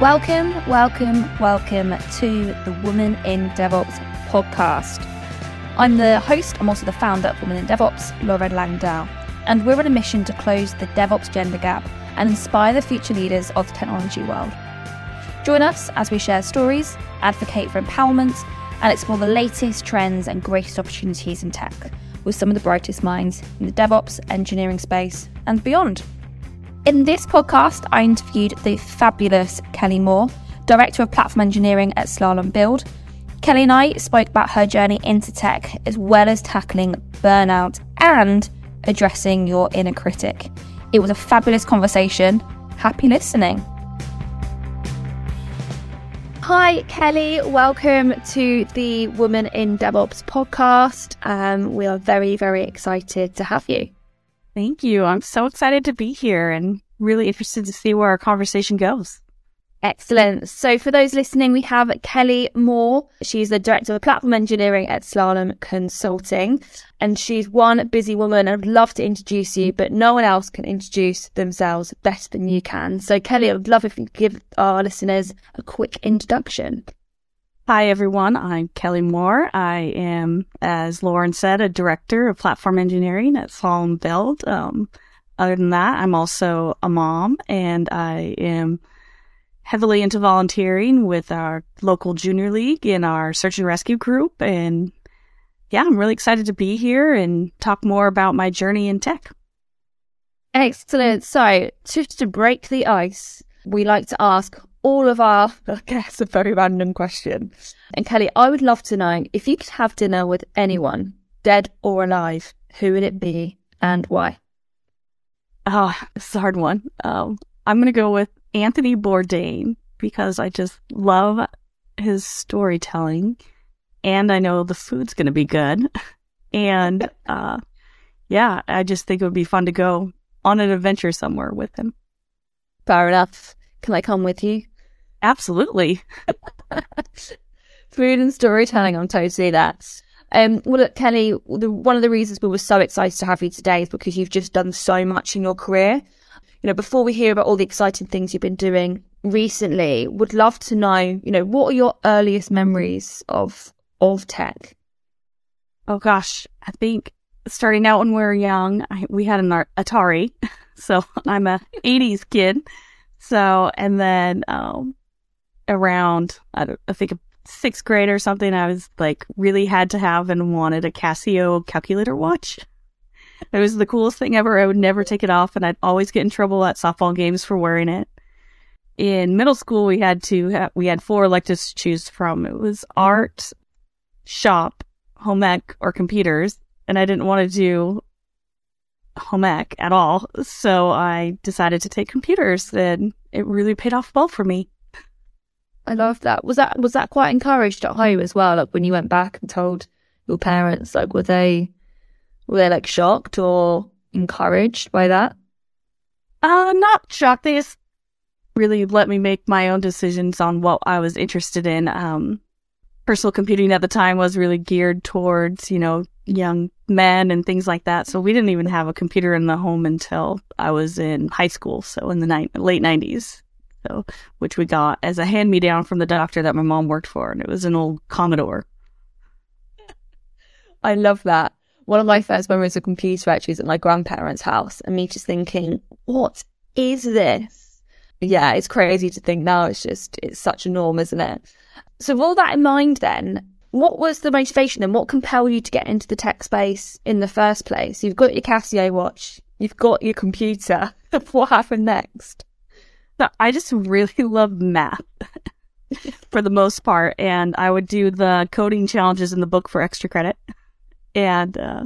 Welcome, welcome, welcome to the Woman in DevOps podcast. I'm the host, I'm also the founder of Women in DevOps, Lauren Langdell, and we're on a mission to close the DevOps gender gap and inspire the future leaders of the technology world. Join us as we share stories, advocate for empowerment, and explore the latest trends and greatest opportunities in tech with some of the brightest minds in the DevOps engineering space and beyond. In this podcast, I interviewed the fabulous Kelli Mohr, Director of Platform Engineering at Slalom Build. Kelli and I spoke about her journey into tech, as well as tackling burnout and addressing your inner critic. It was a fabulous conversation. Happy listening. Hi, Kelli. Welcome to the Woman in DevOps podcast. Um, we are very, very excited to have you. Thank you. I'm so excited to be here and really interested to see where our conversation goes. Excellent. So, for those listening, we have Kelli Mohr. She's the director of platform engineering at Slalom Consulting, and she's one busy woman. I'd love to introduce you, but no one else can introduce themselves better than you can. So, Kelli, I'd love if you could give our listeners a quick introduction. Hi, everyone. I'm Kelli Mohr. I am, as Lauren said, a director of platform engineering at Slalom Build. Um, other than that, I'm also a mom and I am heavily into volunteering with our local junior league in our search and rescue group. And yeah, I'm really excited to be here and talk more about my journey in tech. Excellent. So, just to break the ice, we like to ask all of our I guess a very random question. And Kelli, I would love to know if you could have dinner with anyone, dead or alive, who would it be and why? Oh, it's a hard one. Um, I'm gonna go with Anthony Bourdain because I just love his storytelling, and I know the food's gonna be good, and uh, yeah, I just think it would be fun to go on an adventure somewhere with him. Fair enough. Can I come with you? Absolutely. Food and storytelling, I'm totally that. Um, well, look, Kelli, the, one of the reasons we were so excited to have you today is because you've just done so much in your career. You know, before we hear about all the exciting things you've been doing recently, would love to know, you know, what are your earliest memories of of tech? Oh gosh, I think starting out when we were young, I, we had an Atari, so I'm a '80s kid. So, and then um, around I, don't, I think sixth grade or something, I was like really had to have and wanted a Casio calculator watch. It was the coolest thing ever. I would never take it off, and I'd always get in trouble at softball games for wearing it. In middle school, we had to we had four electives to choose from. It was mm-hmm. art, shop, home ec, or computers, and I didn't want to do home ec at all. So I decided to take computers, and it really paid off well for me. I love that. Was that was that quite encouraged at home as well? Like when you went back and told your parents, like were they were they like shocked or encouraged by that? Uh, not shocked. They just really let me make my own decisions on what I was interested in. Um, personal computing at the time was really geared towards, you know, young men and things like that. So we didn't even have a computer in the home until I was in high school. So in the ni- late 90s. So, which we got as a hand me down from the doctor that my mom worked for. And it was an old Commodore. I love that. One of my first memories of computer actually is at my grandparents' house and me just thinking, what is this? Yeah, it's crazy to think now. It's just, it's such a norm, isn't it? So with all that in mind then, what was the motivation and what compelled you to get into the tech space in the first place? You've got your Casio watch, you've got your computer. what happened next? I just really love math for the most part, and I would do the coding challenges in the book for extra credit. And uh,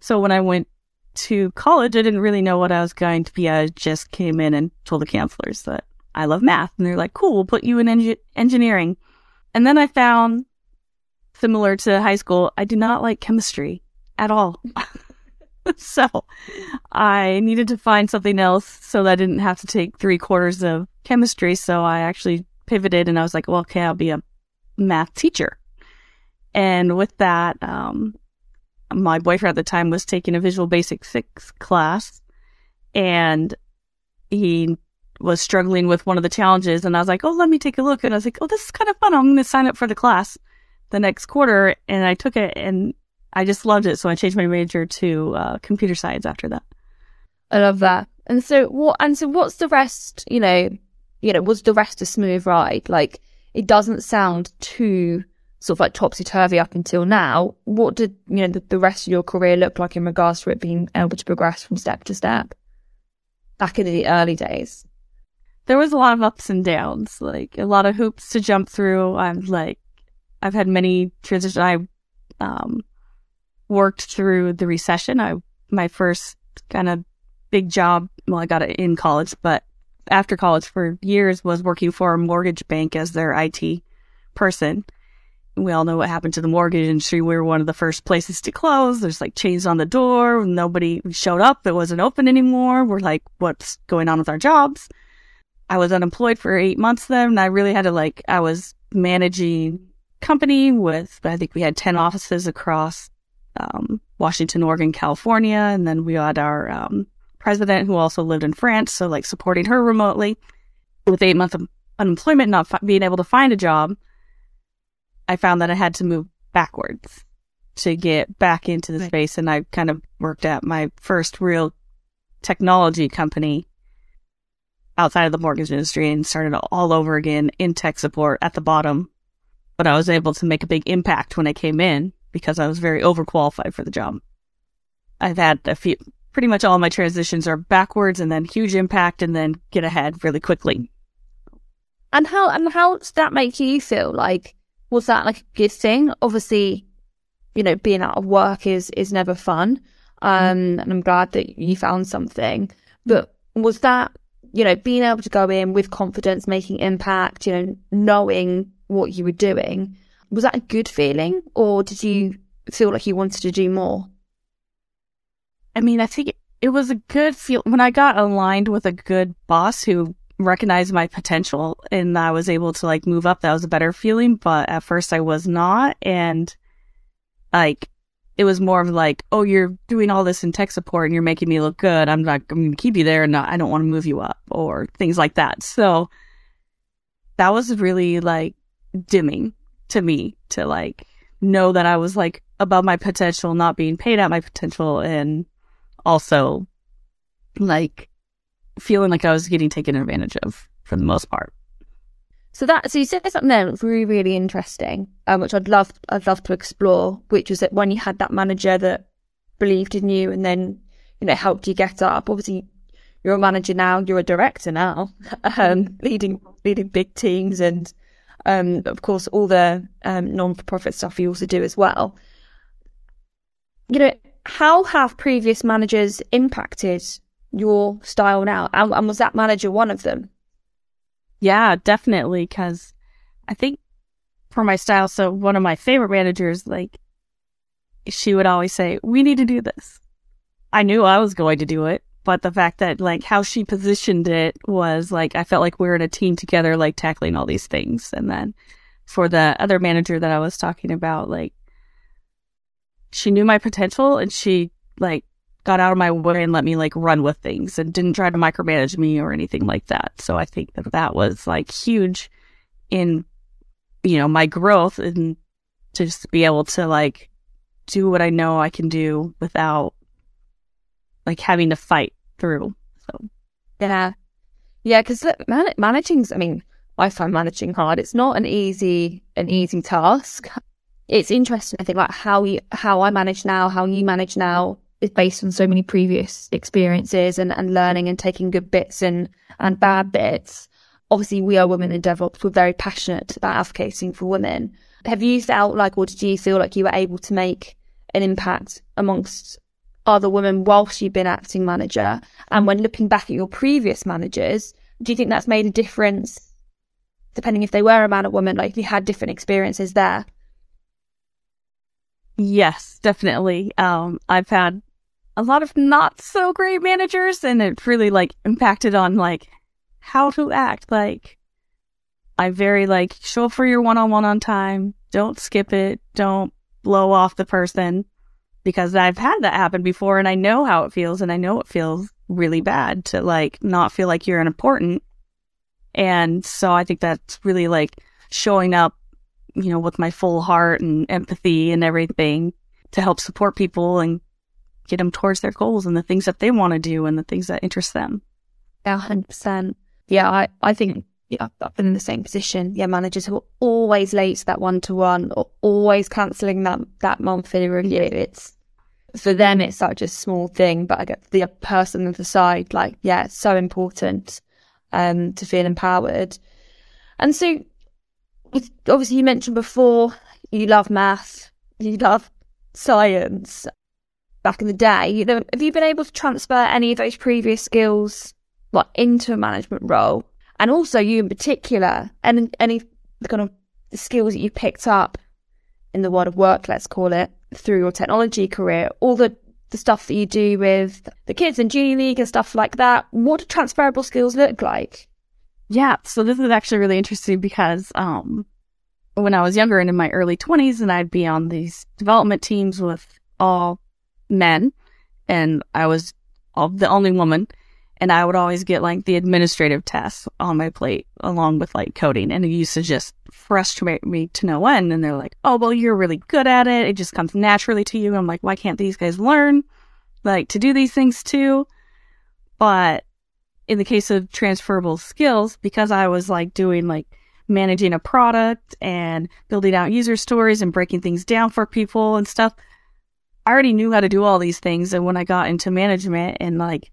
so when I went to college, I didn't really know what I was going to be. I just came in and told the counselors that I love math, and they're like, "Cool, we'll put you in engi- engineering." And then I found similar to high school, I do not like chemistry at all. so I needed to find something else so that I didn't have to take three quarters of chemistry. So I actually pivoted and I was like, well, okay, I'll be a math teacher. And with that, um, my boyfriend at the time was taking a Visual Basic 6 class and he was struggling with one of the challenges and I was like, oh, let me take a look. And I was like, oh, this is kind of fun. I'm going to sign up for the class the next quarter. And I took it and I just loved it. So I changed my major to uh, computer science after that. I love that. And so what? And so what's the rest? You know, you know, was the rest a smooth ride? Like it doesn't sound too sort of like topsy turvy up until now. What did you know the, the rest of your career look like in regards to it being able to progress from step to step? Back in the early days, there was a lot of ups and downs, like a lot of hoops to jump through. I'm like, I've had many transitions. I um, worked through the recession. I my first kind of big job. Well, I got it in college, but after college for years was working for a mortgage bank as their IT person. We all know what happened to the mortgage industry. We were one of the first places to close. There's like chains on the door. Nobody showed up. It wasn't open anymore. We're like, what's going on with our jobs? I was unemployed for eight months then. And I really had to like, I was managing company with, I think we had 10 offices across um, Washington, Oregon, California. And then we had our um, president who also lived in France. So like supporting her remotely with eight months of unemployment, not fi- being able to find a job. I found that I had to move backwards to get back into the right. space. And I kind of worked at my first real technology company outside of the mortgage industry and started all over again in tech support at the bottom. But I was able to make a big impact when I came in because I was very overqualified for the job. I've had a few, pretty much all my transitions are backwards and then huge impact and then get ahead really quickly. And how and how does that make you feel? Like was that like a good thing? Obviously, you know, being out of work is is never fun. Um and I'm glad that you found something. But was that, you know, being able to go in with confidence, making impact, you know, knowing what you were doing, was that a good feeling or did you mm. feel like you wanted to do more? I mean, I think it was a good feel when I got aligned with a good boss who recognized my potential and I was able to like move up. That was a better feeling, but at first I was not. And like, it was more of like, oh, you're doing all this in tech support and you're making me look good. I'm not I'm going to keep you there and not, I don't want to move you up or things like that. So that was really like dimming to me to like know that I was like above my potential, not being paid at my potential and also like feeling like I was getting taken advantage of for the most part. So that so you said something there that's really really interesting, um, which I'd love I'd love to explore, which was that when you had that manager that believed in you and then you know helped you get up. Obviously, you're a manager now, you're a director now, um, leading leading big teams, and um, of course all the um, non for profit stuff you also do as well. You know, how have previous managers impacted your style now? And, and was that manager one of them? Yeah, definitely. Because I think for my style, so one of my favorite managers, like, she would always say, We need to do this. I knew I was going to do it, but the fact that, like, how she positioned it was like, I felt like we were in a team together, like, tackling all these things. And then for the other manager that I was talking about, like, she knew my potential and she like got out of my way and let me like run with things and didn't try to micromanage me or anything like that. So I think that that was like huge in, you know, my growth and to just be able to like do what I know I can do without like having to fight through. So, yeah. Yeah. Cause man- managing's, I mean, I find managing hard. It's not an easy, an easy task it's interesting. I think like how you, how I manage now, how you manage now is based on so many previous experiences and, and learning and taking good bits and, and bad bits. Obviously, we are women in DevOps. We're very passionate about advocating for women. Have you felt like, or did you feel like you were able to make an impact amongst other women whilst you've been acting manager? And when looking back at your previous managers, do you think that's made a difference depending if they were a man or woman? Like if you had different experiences there? Yes, definitely. Um, I've had a lot of not so great managers and it really like impacted on like how to act. Like I very like show up for your one on one on time. Don't skip it. Don't blow off the person because I've had that happen before and I know how it feels and I know it feels really bad to like not feel like you're important And so I think that's really like showing up, you know, with my full heart and empathy and everything to help support people and get them towards their goals and the things that they want to do and the things that interest them. Yeah, 100%. Yeah, I, I think yeah, I've been in the same position. Yeah, managers who are always late to that one to one or always cancelling that, that monthly review. It's for them, it's such a small thing, but I get the person on the side, like, yeah, it's so important um, to feel empowered. And so, obviously, you mentioned before you love math, you love science. Back in the day, you know, have you been able to transfer any of those previous skills like into a management role? And also, you in particular, and any kind of skills that you picked up in the world of work, let's call it, through your technology career, all the the stuff that you do with the kids in Junior League and stuff like that. What do transferable skills look like? Yeah, so this is actually really interesting because um, when I was younger and in my early 20s, and I'd be on these development teams with all men, and I was all, the only woman, and I would always get like the administrative tasks on my plate along with like coding, and it used to just frustrate me to no end. And they're like, "Oh, well, you're really good at it; it just comes naturally to you." I'm like, "Why can't these guys learn like to do these things too?" But in the case of transferable skills, because I was like doing like managing a product and building out user stories and breaking things down for people and stuff. I already knew how to do all these things. And when I got into management and like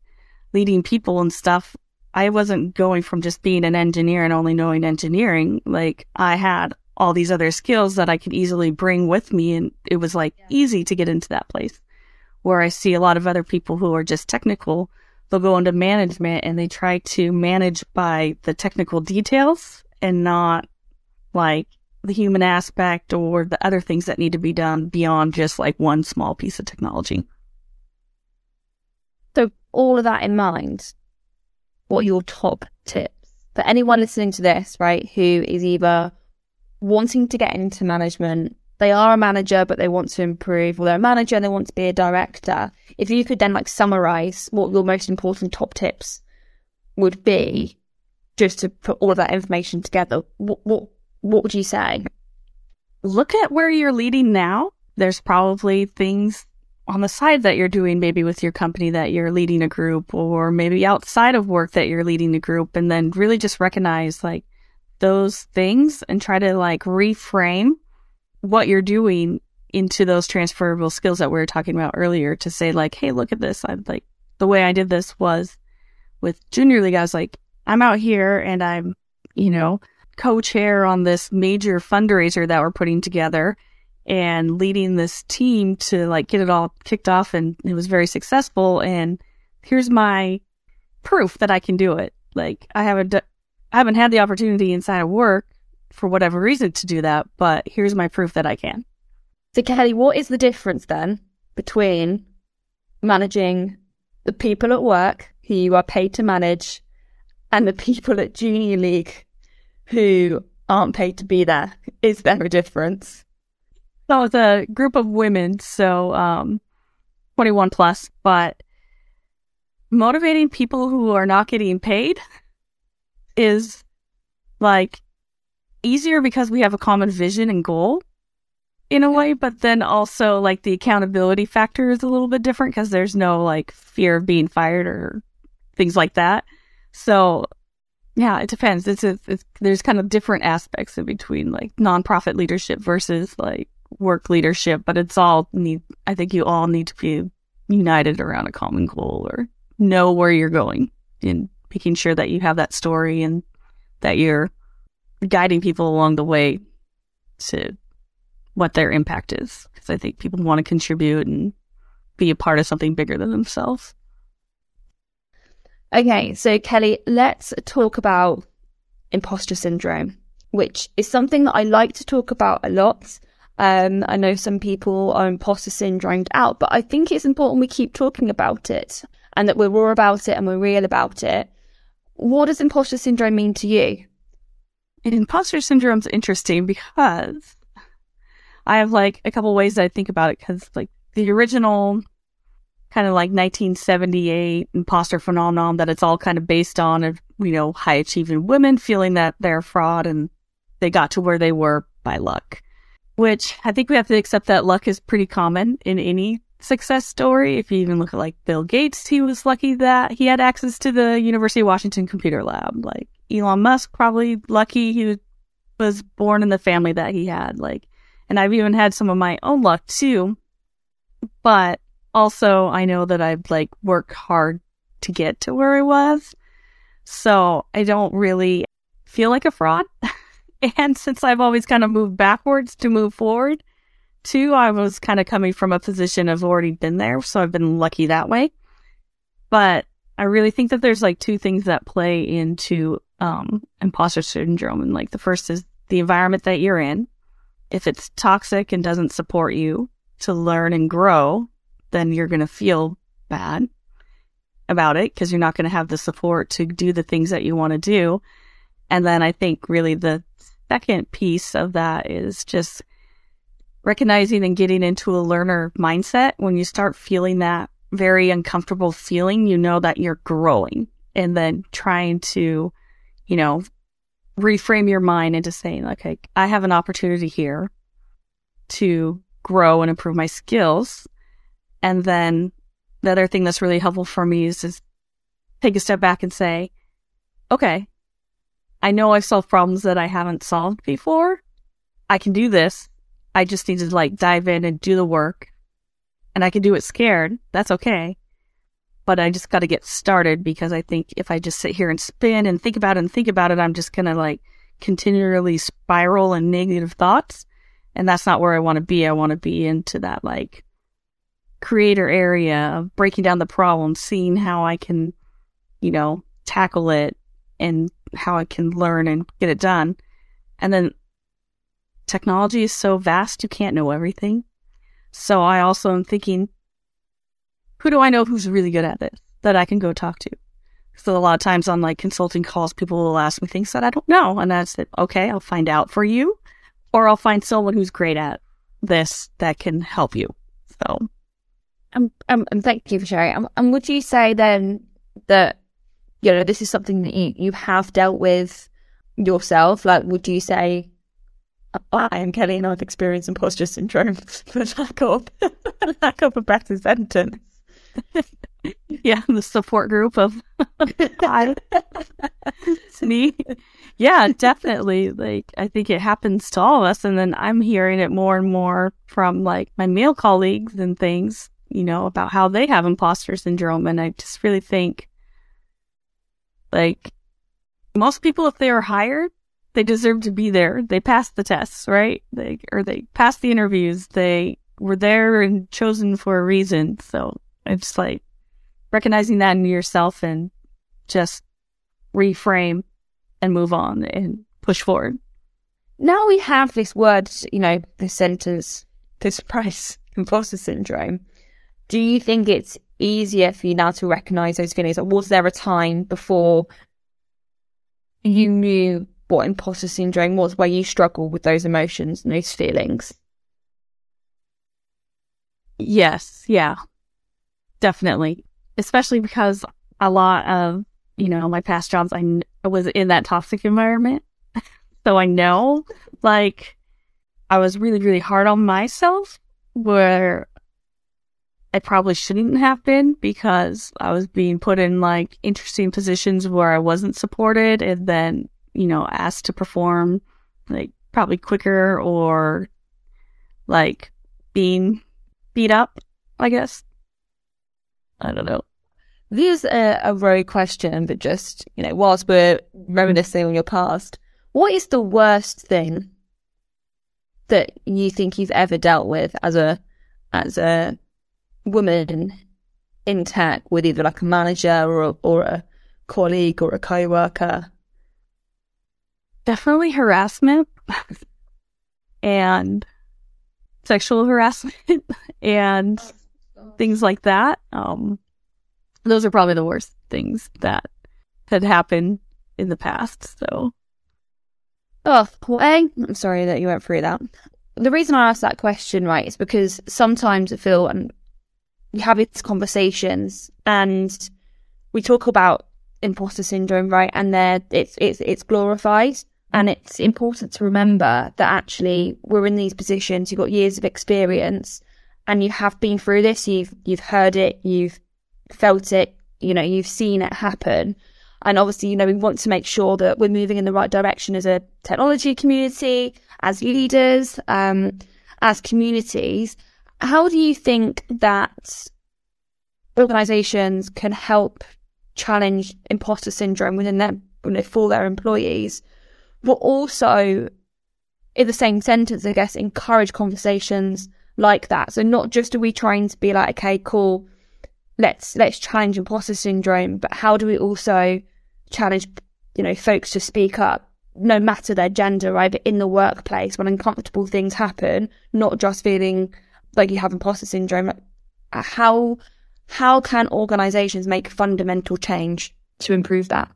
leading people and stuff, I wasn't going from just being an engineer and only knowing engineering. Like I had all these other skills that I could easily bring with me. And it was like yeah. easy to get into that place where I see a lot of other people who are just technical. They'll go into management and they try to manage by the technical details and not like the human aspect or the other things that need to be done beyond just like one small piece of technology. So, all of that in mind, what are your top tips for anyone listening to this, right, who is either wanting to get into management, they are a manager, but they want to improve, or they're a manager and they want to be a director? If you could then like summarize what your most important top tips would be just to put all of that information together, what what what would you say? Look at where you're leading now. There's probably things on the side that you're doing, maybe with your company that you're leading a group, or maybe outside of work that you're leading a group, and then really just recognize like those things and try to like reframe what you're doing into those transferable skills that we were talking about earlier to say like, hey, look at this. I'm like the way I did this was with junior league. I was like, I'm out here and I'm, you know, co-chair on this major fundraiser that we're putting together and leading this team to like get it all kicked off and it was very successful and here's my proof that I can do it. Like I haven't I haven't had the opportunity inside of work for whatever reason to do that, but here's my proof that I can. So Kelli, what is the difference then between managing the people at work who you are paid to manage and the people at Junior League who aren't paid to be there? Is there a difference? So it's a group of women, so um, 21 plus, but motivating people who are not getting paid is like easier because we have a common vision and goal in a way, but then also like the accountability factor is a little bit different because there's no like fear of being fired or things like that. So yeah, it depends. It's, a, it's there's kind of different aspects in between like nonprofit leadership versus like work leadership, but it's all need. I think you all need to be united around a common goal or know where you're going and making sure that you have that story and that you're guiding people along the way to what their impact is. Because I think people want to contribute and be a part of something bigger than themselves. Okay, so Kelli, let's talk about imposter syndrome, which is something that I like to talk about a lot. Um, I know some people are imposter syndromed out, but I think it's important we keep talking about it and that we're raw about it and we're real about it. What does imposter syndrome mean to you? Imposter syndrome is interesting because I have like a couple ways that I think about it because like the original kind of like 1978 imposter phenomenon that it's all kind of based on of you know, high achieving women feeling that they're fraud and they got to where they were by luck, which I think we have to accept that luck is pretty common in any success story. If you even look at like Bill Gates, he was lucky that he had access to the University of Washington computer lab. Like Elon Musk, probably lucky he was born in the family that he had. Like, and I've even had some of my own luck too. But also, I know that I've like worked hard to get to where I was. So I don't really feel like a fraud. and since I've always kind of moved backwards to move forward, too, I was kind of coming from a position of already been there. So I've been lucky that way. But I really think that there's like two things that play into um, imposter syndrome. And like the first is the environment that you're in. If it's toxic and doesn't support you to learn and grow, then you're going to feel bad about it because you're not going to have the support to do the things that you want to do. And then I think really the second piece of that is just recognizing and getting into a learner mindset. When you start feeling that very uncomfortable feeling, you know that you're growing and then trying to, you know, reframe your mind into saying, okay, I have an opportunity here to grow and improve my skills. And then the other thing that's really helpful for me is to take a step back and say, okay, I know I've solved problems that I haven't solved before. I can do this. I just need to like dive in and do the work. And I can do it scared. That's okay. But I just got to get started because I think if I just sit here and spin and think about it and think about it, I'm just going to like continually spiral in negative thoughts. And that's not where I want to be. I want to be into that like creator area of breaking down the problem, seeing how I can, you know, tackle it and how I can learn and get it done. And then technology is so vast, you can't know everything. So I also am thinking, who do I know who's really good at this that I can go talk to? So a lot of times on like consulting calls, people will ask me things that I don't know. And that's it. Okay, I'll find out for you, or I'll find someone who's great at this that can help you. So um, um, thank you for sharing. Um, and would you say then that you know this is something that you you have dealt with yourself? Like, would you say I am Kelli and I've experienced imposter syndrome for lack of lack of a better sentence? yeah, the support group of it's me. Yeah, definitely. Like I think it happens to all of us, and then I'm hearing it more and more from like my male colleagues and things you know, about how they have imposter syndrome. And I just really think, like, most people, if they are hired, they deserve to be there. They passed the tests, right? They, or they passed the interviews. They were there and chosen for a reason. So it's like recognizing that in yourself and just reframe and move on and push forward. Now we have this word, you know, this sentence, this price, imposter syndrome do you think it's easier for you now to recognize those feelings? Or was there a time before you knew what imposter syndrome was where you struggled with those emotions and those feelings? Yes, yeah, definitely. Especially because a lot of, you know, my past jobs, I, was in that toxic environment. so I know, like, I was really, really hard on myself where I probably shouldn't have been because I was being put in like interesting positions where I wasn't supported and then, you know, asked to perform like probably quicker or like being beat up, I guess. I don't know. This is a, a question, but just, you know, whilst we're reminiscing on your past, what is the worst thing that you think you've ever dealt with as a as a woman in tech with either like a manager or, or a colleague or a co-worker? Definitely harassment and sexual harassment and things like that. Um, those are probably the worst things that had happened in the past. So, oh, well, I am sorry that you went through that. The reason I asked that question, right, is because sometimes I feel, and we have these conversations and we talk about imposter syndrome, right? And they're, it's, it's, it's glorified. And it's important to remember that actually we're in these positions, you've got years of experience and you have been through this, you've, you've heard it, you've felt it, you know, you've seen it happen. And obviously, you know, we want to make sure that we're moving in the right direction as a technology community, as leaders, um, as communities. How do you think that organizations can help challenge imposter syndrome within them for their employees, but also in the same sentence, I guess, encourage conversations like that. So not just are we trying to be like, okay, cool, let's let's challenge imposter syndrome, but how do we also challenge, you know, folks to speak up, no matter their gender, right? But in the workplace when uncomfortable things happen, not just feeling like you have imposter syndrome. How how can organizations make fundamental change to improve that?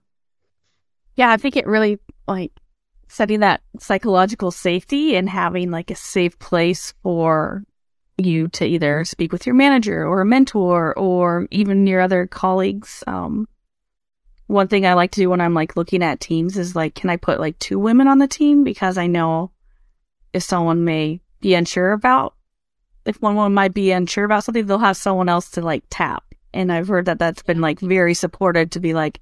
Yeah, I think it really like setting that psychological safety and having like a safe place for you to either speak with your manager or a mentor or even your other colleagues. Um, one thing I like to do when I'm like looking at teams is like, can I put like two women on the team? Because I know if someone may be unsure about if one woman might be unsure about something, they'll have someone else to like tap. And I've heard that that's been like very supportive to be like,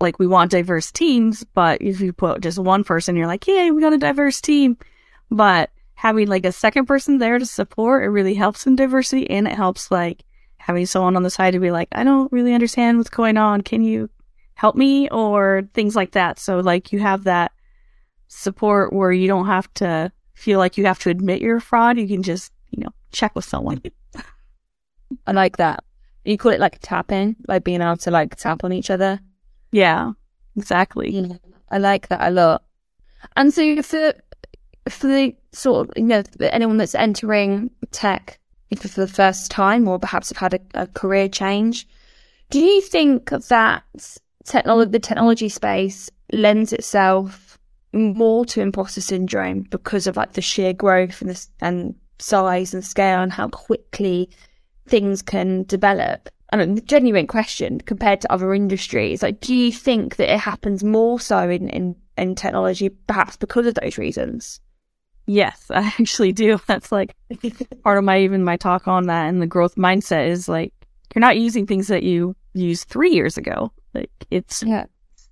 like we want diverse teams, but if you put just one person, you're like, yay, we got a diverse team. But having like a second person there to support, it really helps in diversity and it helps like having someone on the side to be like, I don't really understand what's going on. Can you help me? Or things like that. So like you have that support where you don't have to feel like you have to admit you're a fraud, you can just, you know, check with someone. I like that. You call it like tapping, like being able to like tap on each other. Yeah, exactly. Yeah, I like that a lot. And so for for the sort of you know anyone that's entering tech for the first time or perhaps have had a, a career change, do you think that technology the technology space lends itself more to imposter syndrome because of like the sheer growth and the and size and scale and how quickly things can develop. And a genuine question compared to other industries, like, do you think that it happens more so in, in, in technology, perhaps because of those reasons? Yes, I actually do. That's like part of my even my talk on that and the growth mindset is like you're not using things that you used three years ago. Like it's yeah.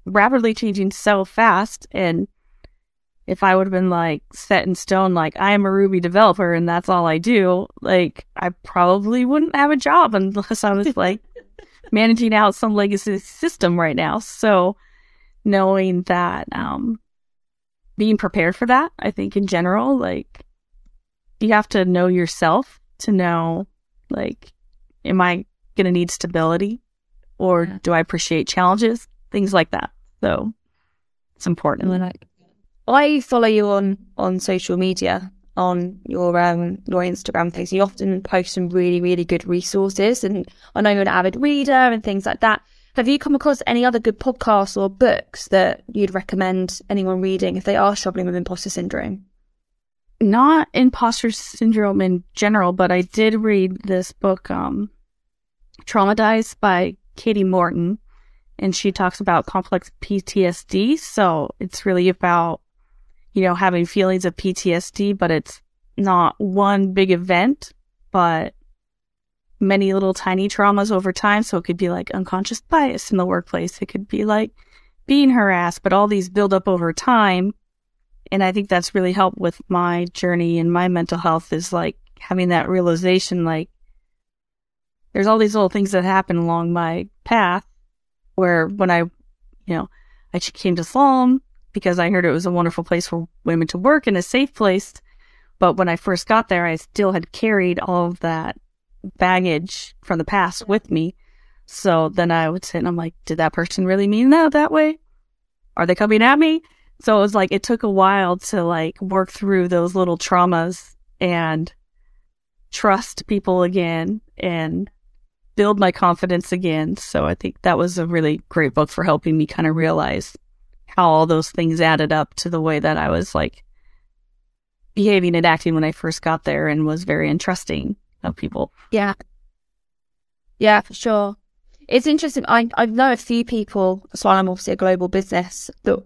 rapidly changing so fast and if I would have been like set in stone, like I am a Ruby developer and that's all I do, like I probably wouldn't have a job unless I was like managing out some legacy system right now. So knowing that, um, being prepared for that, I think in general, like you have to know yourself to know, like, am I going to need stability or yeah. do I appreciate challenges? Things like that. So it's important. And then I, I follow you on on social media on your um your Instagram things. You often post some really really good resources, and I know you're an avid reader and things like that. Have you come across any other good podcasts or books that you'd recommend anyone reading if they are struggling with imposter syndrome? Not imposter syndrome in general, but I did read this book, um, Traumatized by Kati Morton, and she talks about complex PTSD. So it's really about you know, having feelings of PTSD, but it's not one big event, but many little tiny traumas over time. So it could be like unconscious bias in the workplace. It could be like being harassed, but all these build up over time. And I think that's really helped with my journey and my mental health is like having that realization, like there's all these little things that happen along my path where when I, you know, I came to Slalom, because I heard it was a wonderful place for women to work and a safe place. But when I first got there, I still had carried all of that baggage from the past with me. So then I would sit and I'm like, did that person really mean that that way? Are they coming at me? So it was like, it took a while to like work through those little traumas and trust people again and build my confidence again. So I think that was a really great book for helping me kind of realize how all those things added up to the way that I was like behaving and acting when I first got there and was very entrusting of people. Yeah. Yeah, for sure. It's interesting. I, I know a few people, so I'm obviously a global business that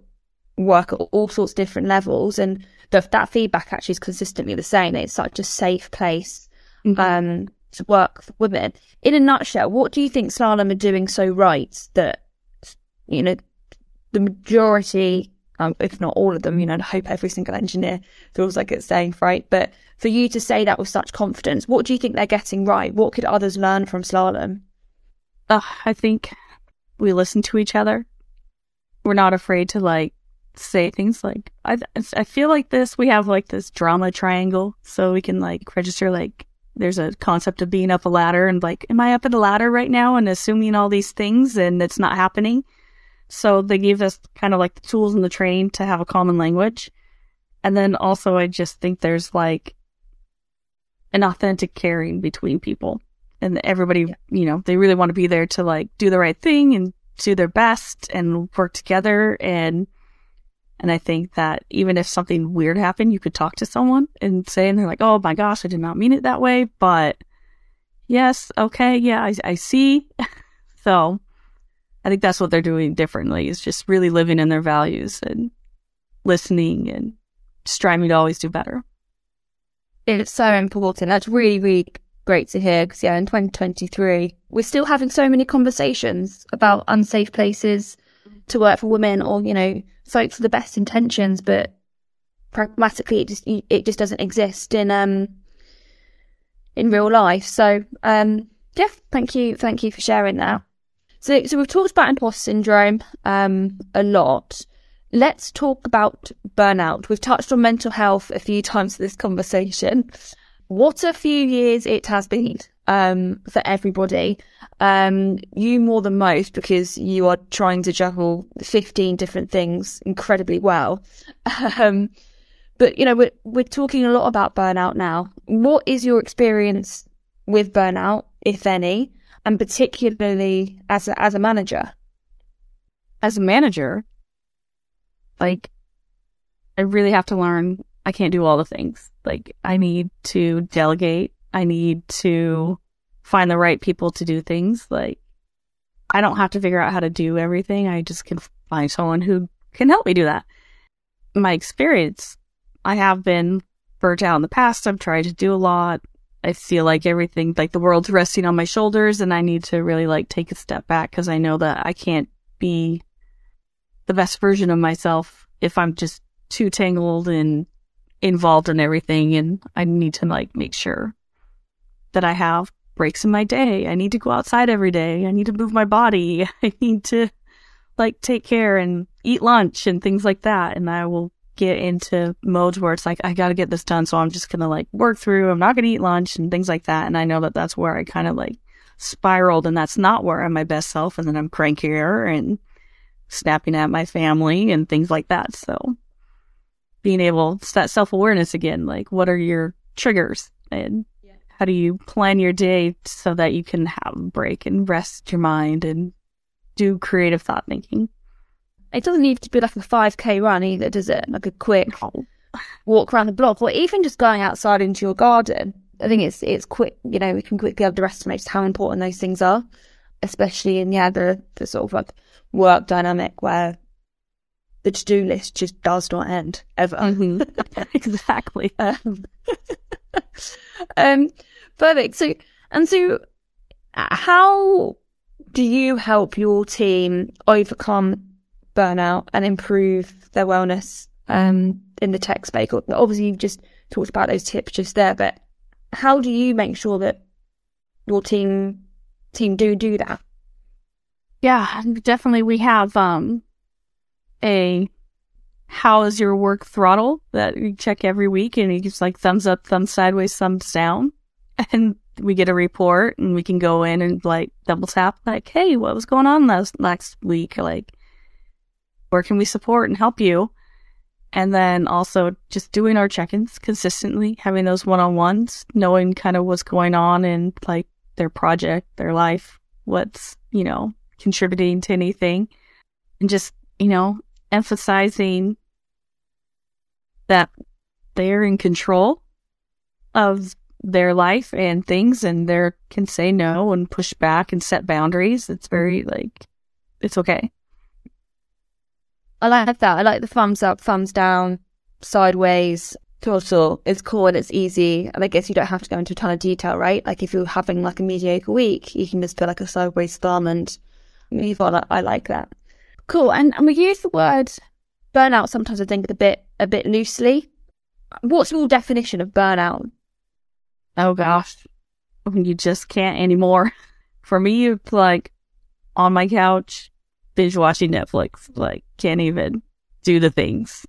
work at all sorts of different levels, and the, that feedback actually is consistently the same. It's such a safe place mm-hmm. um, to work for women. In a nutshell, what do you think Slalom are doing so right that, you know, the majority, um, if not all of them, you know, I hope every single engineer feels like it's safe, right? But for you to say that with such confidence, what do you think they're getting right? What could others learn from Slalom? Uh, I think we listen to each other. We're not afraid to like say things like I I feel like this. We have like this drama triangle, so we can like register like there's a concept of being up a ladder and like, am I up in a ladder right now and assuming all these things and it's not happening? So they gave us kind of like the tools and the training to have a common language. And then also I just think there's like an authentic caring between people and everybody, you know, they really want to be there to like do the right thing and do their best and work together and and I think that even if something weird happened, you could talk to someone and say, and they're like, oh my gosh, I did not mean it that way. But yes, okay, yeah, I, I see. so I think that's what they're doing differently is just really living in their values and listening and striving to always do better. It's so important. That's really, really great to hear because, yeah, in 2023, we're still having so many conversations about unsafe places to work for women or, you know, folks with the best intentions, but pragmatically it just it just doesn't exist in um in real life. So um yeah, thank you, thank you for sharing that. So so we've talked about imposter syndrome um a lot. Let's talk about burnout. We've touched on mental health a few times in this conversation. What a few years it has been um, for everybody. Um, you more than most because you are trying to juggle 15 different things incredibly well. Um, but you know, we're, we're talking a lot about burnout now. What is your experience with burnout, if any, and particularly as a, as a manager? As a manager, like, I really have to learn I can't do all the things. Like, I need to delegate I need to find the right people to do things. Like, I don't have to figure out how to do everything. I just can find someone who can help me do that. My experience, I have been burnt out in the past. I've tried to do a lot. I feel like everything, like the world's resting on my shoulders, and I need to really like take a step back because I know that I can't be the best version of myself if I'm just too tangled and involved in everything. And I need to like make sure that I have breaks in my day. I need to go outside every day. I need to move my body. I need to like take care and eat lunch and things like that. And I will get into modes where it's like, I got to get this done. So I'm just going to like work through. I'm not going to eat lunch and things like that. And I know that that's where I kind of like spiraled and that's not where I'm my best self. And then I'm crankier and snapping at my family and things like that. So being able, that self awareness again. Like, what are your triggers? And how do you plan your day so that you can have a break and rest your mind and do creative thought thinking? It doesn't need to be like a 5k run either, does it? Like a quick walk around the block or even just going outside into your garden. I think it's it's quick, you know, we can quickly underestimate just how important those things are, especially in yeah, the, the sort of like work dynamic where the to do list just does not end ever. Mm-hmm. exactly. Um, um, perfect. So, and so, how do you help your team overcome burnout and improve their wellness um, in the tech space? Obviously, you've just talked about those tips just there, but how do you make sure that your team team do do that? Yeah, definitely. We have um, a how is your work throttle that we check every week and it's like thumbs up, thumbs sideways, thumbs down. And we get a report and we can go in and like double tap like, Hey, what was going on last, last week? Like, where can we support and help you? And then also just doing our check-ins consistently, having those one-on-ones, knowing kind of what's going on in like their project, their life, what's, you know, contributing to anything and just, you know, emphasizing that they're in control of their life and things and they can say no and push back and set boundaries. It's very mm-hmm. like it's okay. I like that. I like the thumbs up, thumbs down, sideways. Total. It's cool and it's easy. And I guess you don't have to go into a ton of detail, right? Like if you're having like a mediocre week, you can just feel like a sideways thumb and move on. I like that. Cool. And, and we use the word burnout sometimes I think a bit a bit loosely. What's your definition of burnout? Oh gosh. You just can't anymore. For me it's like on my couch, binge watching Netflix. Like can't even do the things.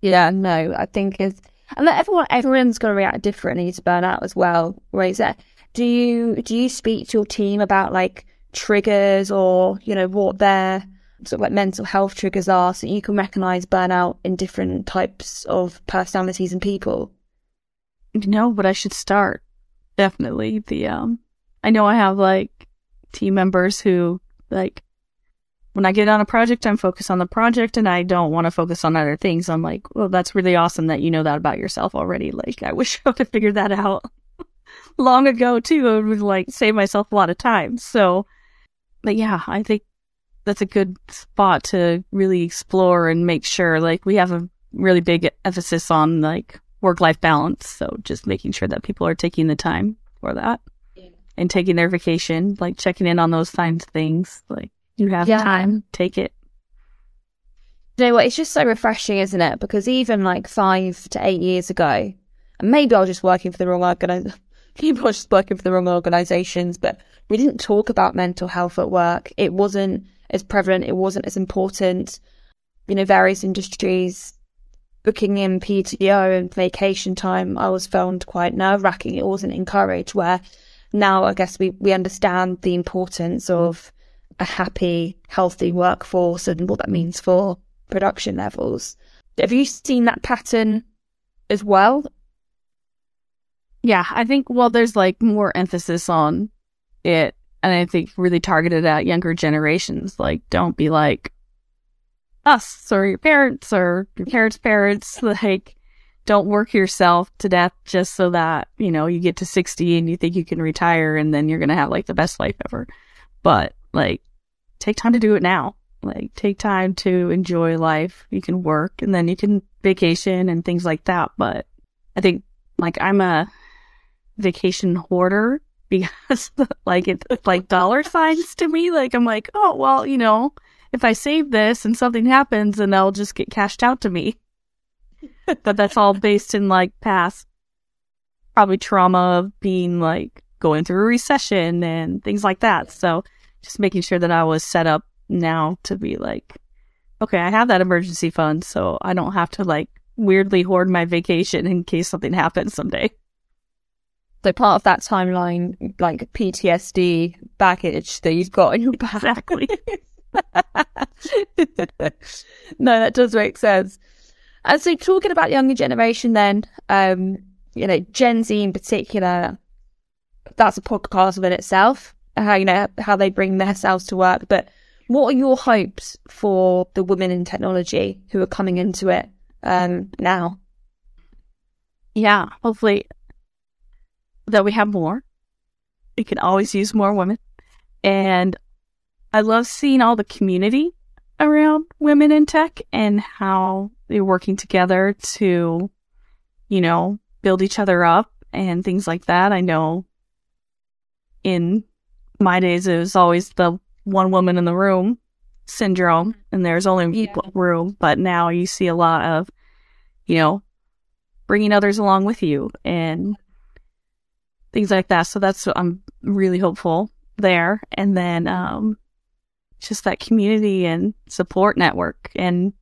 Yeah, no, I think it's and that everyone everyone's gonna react differently to burnout as well. Right? That do you do you speak to your team about like triggers or you know what their sort of like mental health triggers are so you can recognize burnout in different types of personalities and people? No, but I should start. Definitely. The um I know I have like team members who like when I get on a project, I'm focused on the project and I don't want to focus on other things. I'm like, well, that's really awesome that you know that about yourself already. Like, I wish I would have figured that out long ago too. It would like save myself a lot of time. So, but yeah, I think that's a good spot to really explore and make sure like we have a really big emphasis on like work life balance. So just making sure that people are taking the time for that. And taking their vacation, like checking in on those kinds of things. Like you have yeah. time, take it. You know what? It's just so refreshing, isn't it? Because even like five to eight years ago, and maybe I was just working for the wrong organization. People were just working for the wrong organizations, but we didn't talk about mental health at work. It wasn't as prevalent. It wasn't as important. You know, various industries booking in PTO and vacation time, I was found quite nerve wracking. It wasn't encouraged. Where now, I guess we we understand the importance of a happy, healthy workforce and what that means for production levels. Have you seen that pattern as well? Yeah, I think, well, there's like more emphasis on it. And I think really targeted at younger generations. Like, don't be like us or your parents or your parents' parents. Like, don't work yourself to death just so that, you know, you get to 60 and you think you can retire and then you're going to have like the best life ever. But like, take time to do it now. Like, take time to enjoy life. You can work and then you can vacation and things like that. But I think, like, I'm a vacation hoarder because, like, it's like dollar signs to me. Like, I'm like, oh, well, you know, if I save this and something happens, then they'll just get cashed out to me. But that's all based in like past probably trauma of being like going through a recession and things like that. So just making sure that I was set up now to be like, okay, I have that emergency fund, so I don't have to like weirdly hoard my vacation in case something happens someday. So part of that timeline, like PTSD baggage that you've got in your back. Exactly. no, that does make sense. And so talking about younger generation then, um, you know, Gen Z in particular, that's a podcast within itself how you know how they bring themselves to work. But what are your hopes for the women in technology who are coming into it um, now? Yeah, hopefully that we have more. We can always use more women, and I love seeing all the community around women in tech and how they're working together to, you know, build each other up and things like that. I know in my days, it was always the one woman in the room syndrome, and there's only yeah. one room. But now you see a lot of, you know, bringing others along with you and things like that. So that's I'm really hopeful there. And then um, just that community and support network and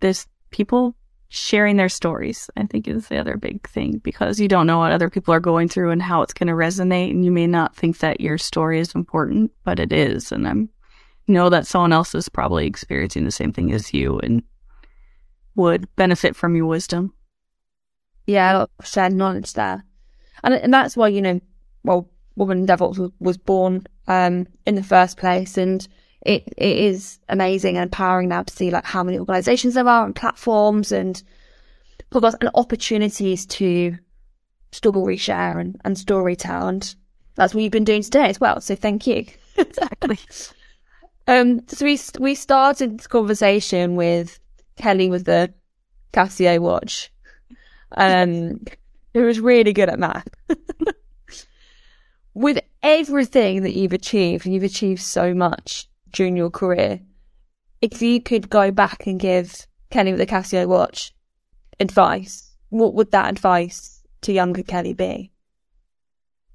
this people sharing their stories, I think is the other big thing because you don't know what other people are going through and how it's going to resonate. And you may not think that your story is important, but it is. And I'm know that someone else is probably experiencing the same thing as you and would benefit from your wisdom. Yeah, shared knowledge there. And, and that's why, you know, well, Woman DevOps was born um, in the first place. And it it is amazing and empowering now to see like how many organizations there are and platforms and podcasts and opportunities to story share and, and story tell. And that's what you've been doing today as well. So thank you. Exactly. Um, so we we started this conversation with Kelli with the Casio watch. Um, who was really good at math. with everything that you've achieved, and you've achieved so much during your career, if you could go back and give Kelli with the Casio watch advice, what would that advice to younger Kelli be?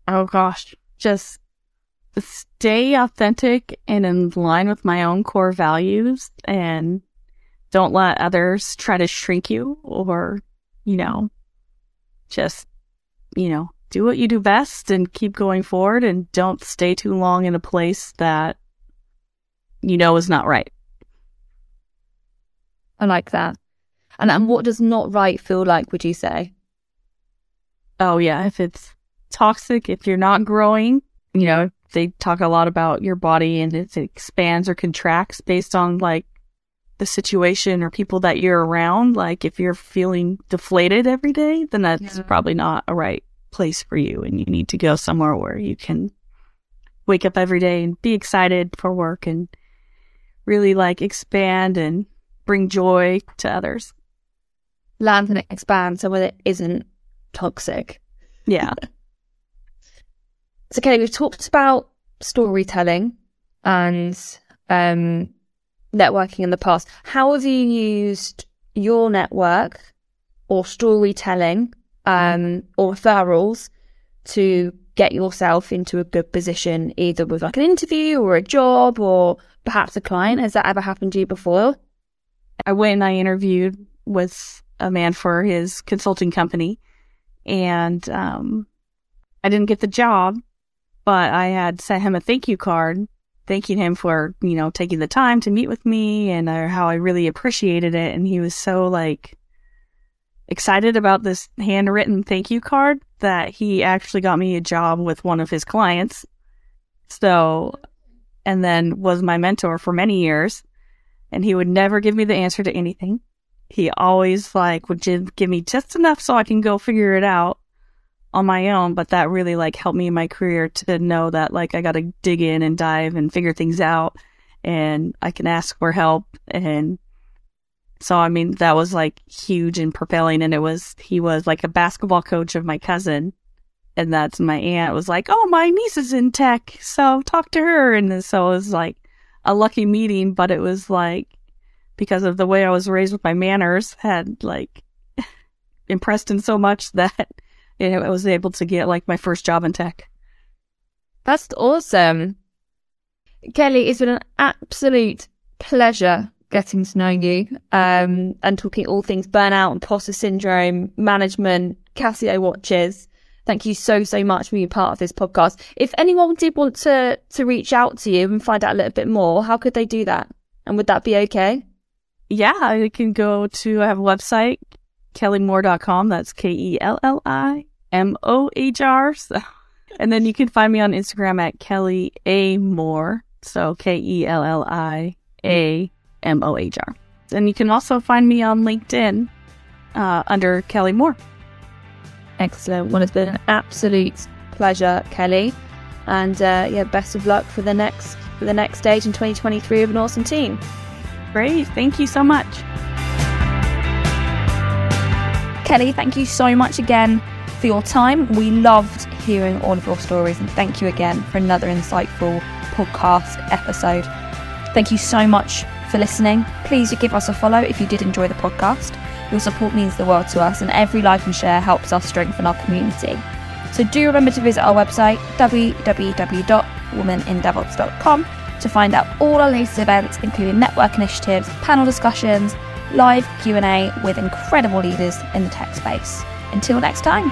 Oh gosh, just stay authentic and in line with my own core values and don't let others try to shrink you or, you know, just, you know, do what you do best and keep going forward and don't stay too long in a place that you know is not right. I like that. And and what does not right feel like, would you say? Oh yeah, if it's toxic, if you're not growing, you know, they talk a lot about your body and if it expands or contracts based on like the situation or people that you're around. Like if you're feeling deflated every day, then that's Yeah. probably not a right place for you. And you need to go somewhere where you can wake up every day and be excited for work and really like expand and bring joy to others. Land and expand so that it isn't toxic. Yeah. So, Kelli, we've talked about storytelling and um, networking in the past. How have you used your network or storytelling um, or referrals to get yourself into a good position, either with like an interview or a job or perhaps a client? Has that ever happened to you before? I went and I interviewed with a man for his consulting company and um, I didn't get the job, but I had sent him a thank you card thanking him for, you know, taking the time to meet with me and uh, how I really appreciated it. And he was so like excited about this handwritten thank you card that he actually got me a job with one of his clients. So, and then was my mentor for many years and he would never give me the answer to anything. He always like would give me just enough so I can go figure it out on my own, but that really like helped me in my career to know that like I got to dig in and dive and figure things out and I can ask for help and so I mean that was like huge and propelling and it was he was like a basketball coach of my cousin and that's my aunt was like, "Oh, my niece is in tech, so talk to her." And so it was like a lucky meeting, but it was like because of the way I was raised with my manners had like impressed him so much that you know, I was able to get like my first job in tech. That's awesome. Kelli, it's been an absolute pleasure getting to know you um, and talking all things burnout, and imposter syndrome, management, Casio watches. Thank you so, so much for being part of this podcast. If anyone did want to, to reach out to you and find out a little bit more, how could they do that? And would that be okay? Yeah, you can go to I have a website, kellimohr.com. That's K E L L I M O H R. So, and then you can find me on Instagram at Kelli A Mohr. So K E L L I A M O H R. And you can also find me on LinkedIn uh, under Kelli Mohr. Excellent. Well, it's been an absolute pleasure, Kelli. And uh, yeah, best of luck for the next for the next stage in 2023 of an awesome team. Great. Thank you so much. Kelli, thank you so much again for your time. We loved hearing all of your stories, and thank you again for another insightful podcast episode. Thank you so much for listening. Please give us a follow if you did enjoy the podcast. Your support means the world to us, and every like and share helps us strengthen our community. So do remember to visit our website www.womanindevops.com to find out all our latest events, including network initiatives, panel discussions, live Q&A with incredible leaders in the tech space. Until next time.